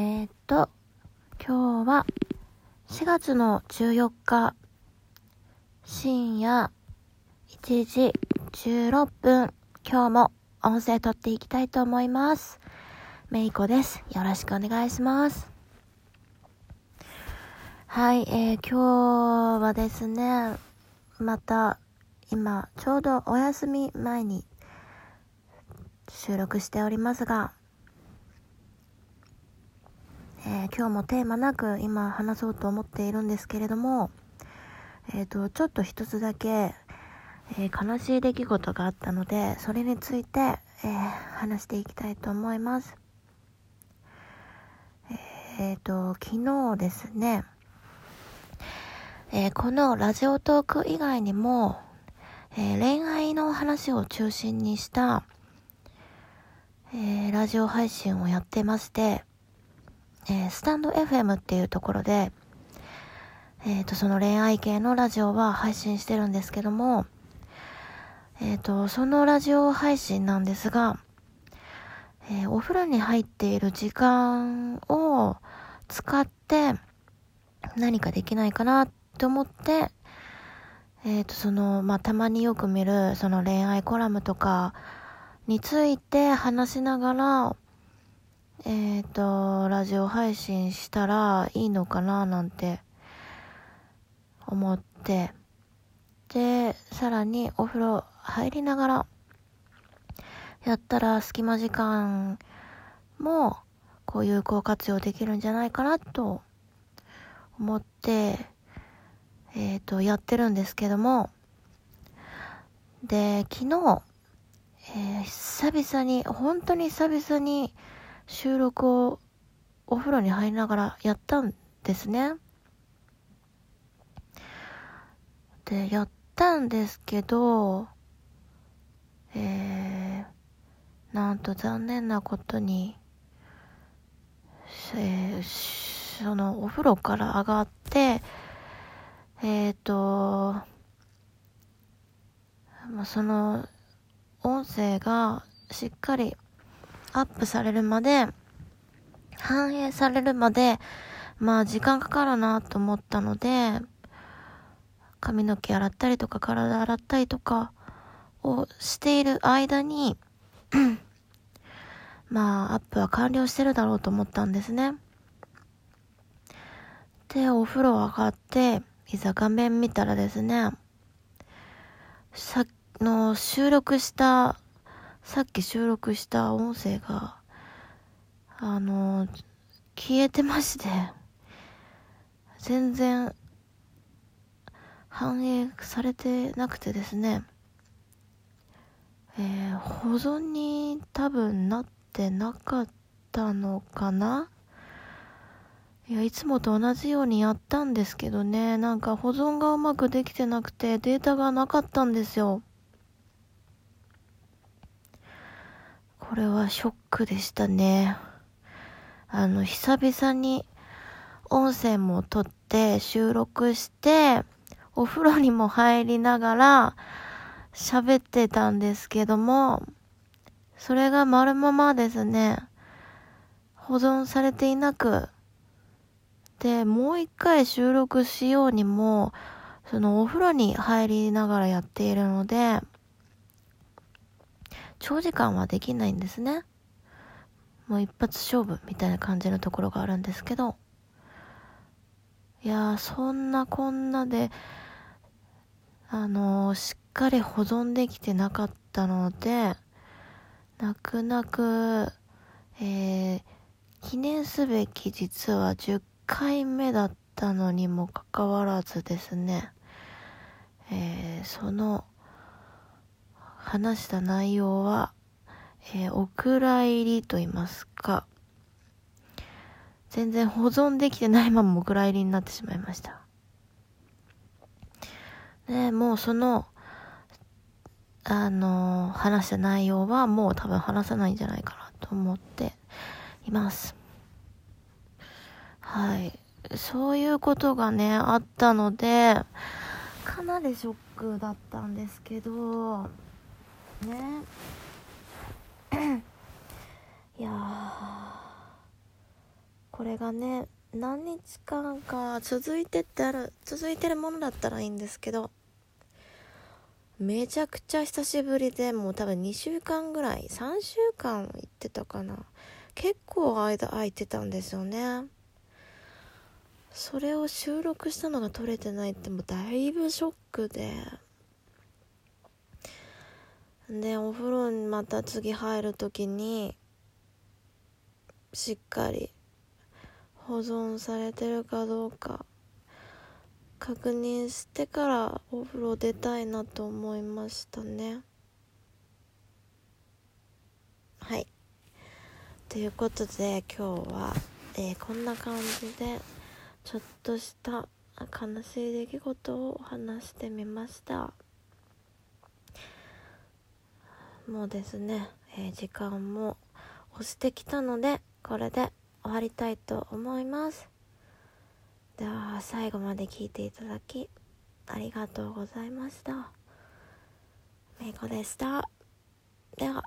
えー、っと、今日は4月の14日深夜1時16分、今日も音声撮っていきたいと思います。めいこです。よろしくお願いします。はい、えー、今日はですね、また今ちょうどお休み前に収録しておりますが、えー、今日もテーマなく今話そうと思っているんですけれども、えっ、ー、と、ちょっと一つだけ、えー、悲しい出来事があったので、それについて、え話していきたいと思います。えっ、と、昨日ですね、えこのラジオトーク以外にも、え恋愛の話を中心にした、えラジオ配信をやってまして、えー、スタンド FM っていうところで、えっ、ー、と、その恋愛系のラジオは配信してるんですけども、えっ、ー、と、そのラジオ配信なんですが、えお風呂に入っている時間を使って何かできないかなって思って、えっ、と、その、まあ、たまによく見る、その恋愛コラムとかについて話しながら、えっ、ー、と、ラジオ配信したらいいのかななんて思って、で、さらにお風呂入りながら、やったら隙間時間も、こう有効活用できるんじゃないかなと思って、えっ、ー、と、やってるんですけども、で、昨日、えー、久々に、本当に久々に、収録をお風呂に入りながらやったんですね。で、やったんですけど、えー、なんと残念なことに、えー、そのお風呂から上がって、えっ、ー、と、まあ、その音声がしっかりアップされるまで、反映されるまで、まあ時間かかるなと思ったので、髪の毛洗ったりとか体洗ったりとかをしている間に まあアップは完了してるだろうと思ったんですね。で、お風呂上がって、いざ画面見たらですね、さの収録したさっき収録した音声が、あの、消えてまして、全然反映されてなくてですね、えー、保存に多分なってなかったのかな？いや、いつもと同じようにやったんですけどね、なんか保存がうまくできてなくてデータがなかったんですよ。これはショックでしたね。あの、久々に音声も撮って収録して、お風呂にも入りながら喋ってたんですけども、それが丸ままですね、保存されていなく、で、もう一回収録しようにも、そのお風呂に入りながらやっているので、長時間はできないんですね。もう一発勝負みたいな感じのところがあるんですけど、いやー、そんなこんなで、あのー、しっかり保存できてなかったので、泣く泣く、えー、記念すべき実は10回目だったのにもかかわらずですね、えー、その話した内容は、えー、お蔵入りと言いますか、全然保存できてないままお蔵入りになってしまいました。で、もうその、あのー、話した内容はもう多分話さないんじゃないかなと思っています。はい。そういうことがね、あったので、かなりショックだったんですけど、ね。いやこれがね何日間か続いてってある続いてるものだったらいいんですけどめちゃくちゃ久しぶりでもう多分2週間ぐらい3週間行ってたかな。結構間空いてたんですよね。それを収録したのが撮れてないってもうだいぶショックで。でお風呂にまた次入る時にしっかり保存されてるかどうか確認してからお風呂出たいなと思いましたね。はい。ということで今日は、えー、こんな感じでちょっとした悲しい出来事を話してみました。もうですね、えー、時間も押してきたのでこれで終わりたいと思います。では最後まで聞いていただきありがとうございました。めいこでした。では。